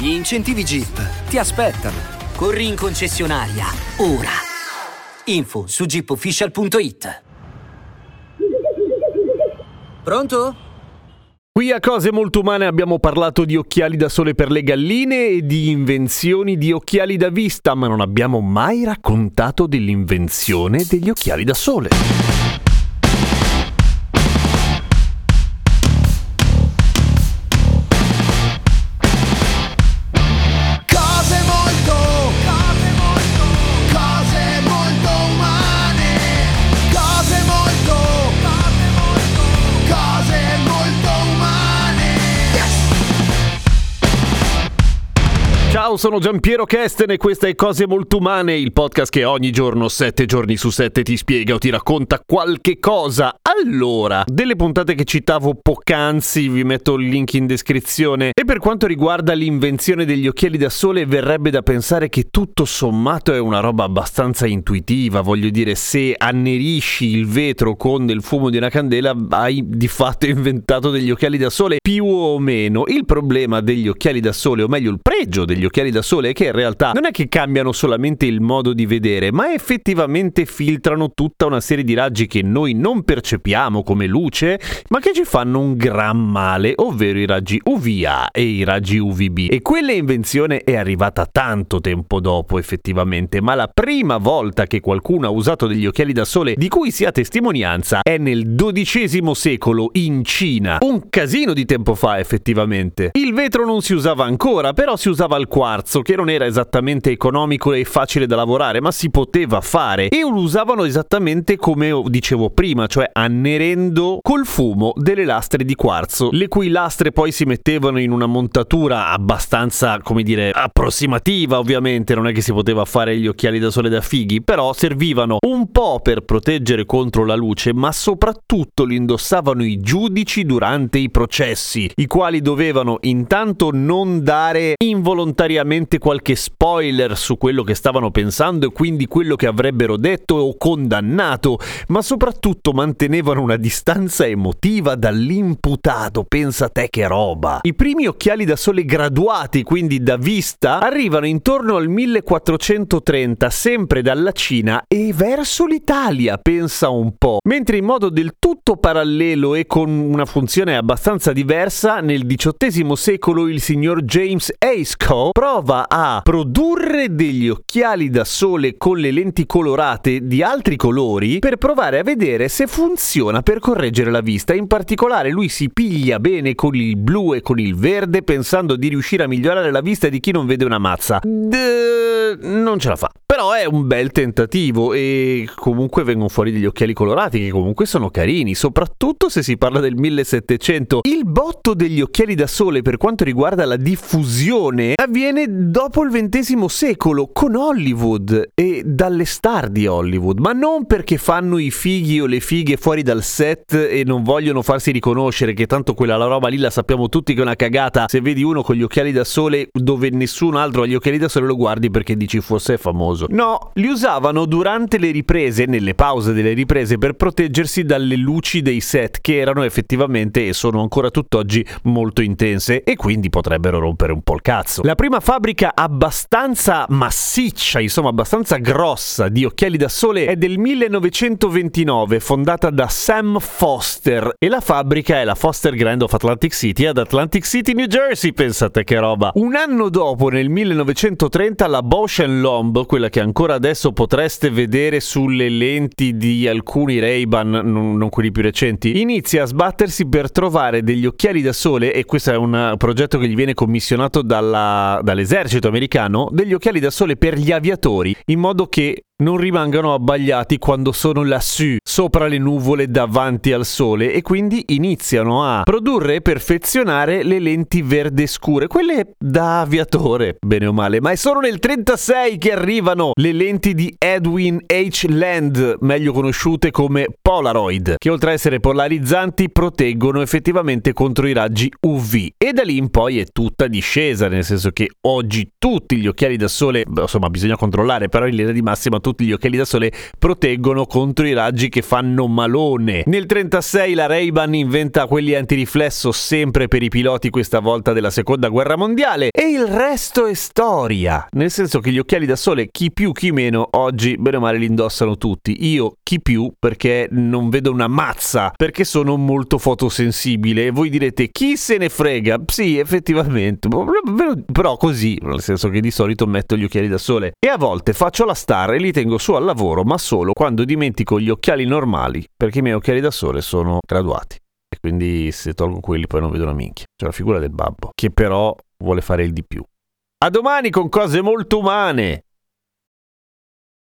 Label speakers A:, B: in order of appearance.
A: Gli incentivi Jeep ti aspettano. Corri in concessionaria, ora. Info su jeepofficial.it. Pronto?
B: Qui a Cose Molto Umane abbiamo parlato di occhiali da sole per le galline e di invenzioni di occhiali da vista, ma non abbiamo mai raccontato dell'invenzione degli occhiali da sole. Ciao, sono Giampiero Kesten e questa è Cose Molto Umane, il podcast che ogni giorno, sette giorni su sette, ti spiega o ti racconta qualche cosa. Allora, delle puntate che citavo poc'anzi, vi metto il link in descrizione. E per quanto riguarda l'invenzione degli occhiali da sole, verrebbe da pensare che tutto sommato è una roba abbastanza intuitiva. Voglio dire, se annerisci il vetro con del fumo di una candela, hai di fatto inventato degli occhiali da sole più o meno. Il problema degli occhiali da sole, o meglio il pregio degli occhiali da sole, che in realtà non è che cambiano solamente il modo di vedere, ma effettivamente filtrano tutta una serie di raggi che noi non percepiamo come luce, ma che ci fanno un gran male, ovvero i raggi UVA e i raggi UVB. E quella invenzione è arrivata tanto tempo dopo, effettivamente, ma la prima volta che qualcuno ha usato degli occhiali da sole di cui si ha testimonianza è nel XII secolo in Cina. Un casino di tempo fa, effettivamente. Il vetro non si usava ancora, però si usava il quarzo, che non era esattamente economico e facile da lavorare, ma si poteva fare. E lo usavano esattamente come dicevo prima, cioè annerendo col fumo delle lastre di quarzo, le cui lastre poi si mettevano in una montatura abbastanza, come dire, approssimativa, ovviamente, non è che si poteva fare gli occhiali da sole da fighi, però servivano un po' per proteggere contro la luce, ma soprattutto li indossavano i giudici durante i processi, i quali dovevano intanto non dare involontariamente qualche spoiler su quello che stavano pensando e quindi quello che avrebbero detto o condannato, ma soprattutto mantenevano una distanza emotiva dall'imputato. Pensa te che roba. I primi occhiali da sole graduati, quindi da vista, arrivano intorno al 1430, sempre dalla Cina e verso l'Italia, pensa un po'. Mentre in modo del tutto parallelo e con una funzione abbastanza diversa, nel XVIII secolo il signor James Ayscough prova a produrre degli occhiali da sole con le lenti colorate di altri colori per provare a vedere se funziona per correggere la vista. In particolare lui si piglia bene con il blu e con il verde pensando di riuscire a migliorare la vista di chi non vede una mazza. D- non ce la fa. Però è un bel tentativo e comunque vengono fuori degli occhiali colorati che comunque sono carini, soprattutto se si parla del 1700. Il botto degli occhiali da sole per quanto riguarda la diffusione avviene dopo il XX secolo con Hollywood e dalle star di Hollywood, ma non perché fanno i fighi o le fighe fuori dal set e non vogliono farsi riconoscere che tanto quella la roba lì la sappiamo tutti che è una cagata. Se vedi uno con gli occhiali da sole dove nessun altro ha gli occhiali da sole lo guardi perché dici forse è famoso. No, li usavano durante le riprese, nelle pause delle riprese per proteggersi dalle luci dei set che erano effettivamente e sono ancora tutt'oggi molto intense e quindi potrebbero rompere un po' il cazzo. La prima fabbrica abbastanza massiccia, insomma abbastanza grossa di occhiali da sole è del 1929, fondata da Sam Foster e la fabbrica è la Foster Grand of Atlantic City ad Atlantic City, New Jersey, pensate che roba. Un anno dopo, nel 1930, la Bausch Lomb, quella che ancora adesso potreste vedere sulle lenti di alcuni Ray-Ban, non quelli più recenti, inizia a sbattersi per trovare degli occhiali da sole e questo è un progetto che gli viene commissionato dalla- dall'esercito americano, degli occhiali da sole per gli aviatori, in modo che non rimangano abbagliati quando sono lassù, sopra le nuvole davanti al sole e quindi iniziano a produrre e perfezionare le lenti verde scure, quelle da aviatore, bene o male, ma è solo nel 36 che arrivano le lenti di Edwin H. Land, meglio conosciute come Polaroid, che oltre a essere polarizzanti proteggono effettivamente contro i raggi UV e da lì in poi è tutta discesa, nel senso che oggi tutti gli occhiali da sole, insomma bisogna controllare, però in linea di massima tutti gli occhiali da sole proteggono contro i raggi che fanno malone. Nel 36 la Ray-Ban inventa quelli antiriflesso sempre per i piloti questa volta della seconda guerra mondiale e il resto è storia, nel senso che gli occhiali da sole chi più chi meno oggi bene o male li indossano tutti. Io chi più perché non vedo una mazza, perché sono molto fotosensibile e voi direte chi se ne frega? Sì, effettivamente, però così, nel senso che di solito metto gli occhiali da sole e a volte faccio la star e li tengo su al lavoro, ma solo quando dimentico gli occhiali normali, perché i miei occhiali da sole sono graduati. E quindi se tolgo quelli poi non vedo una minchia. C'è la figura del babbo, che però vuole fare il di più. A domani con cose molto umane!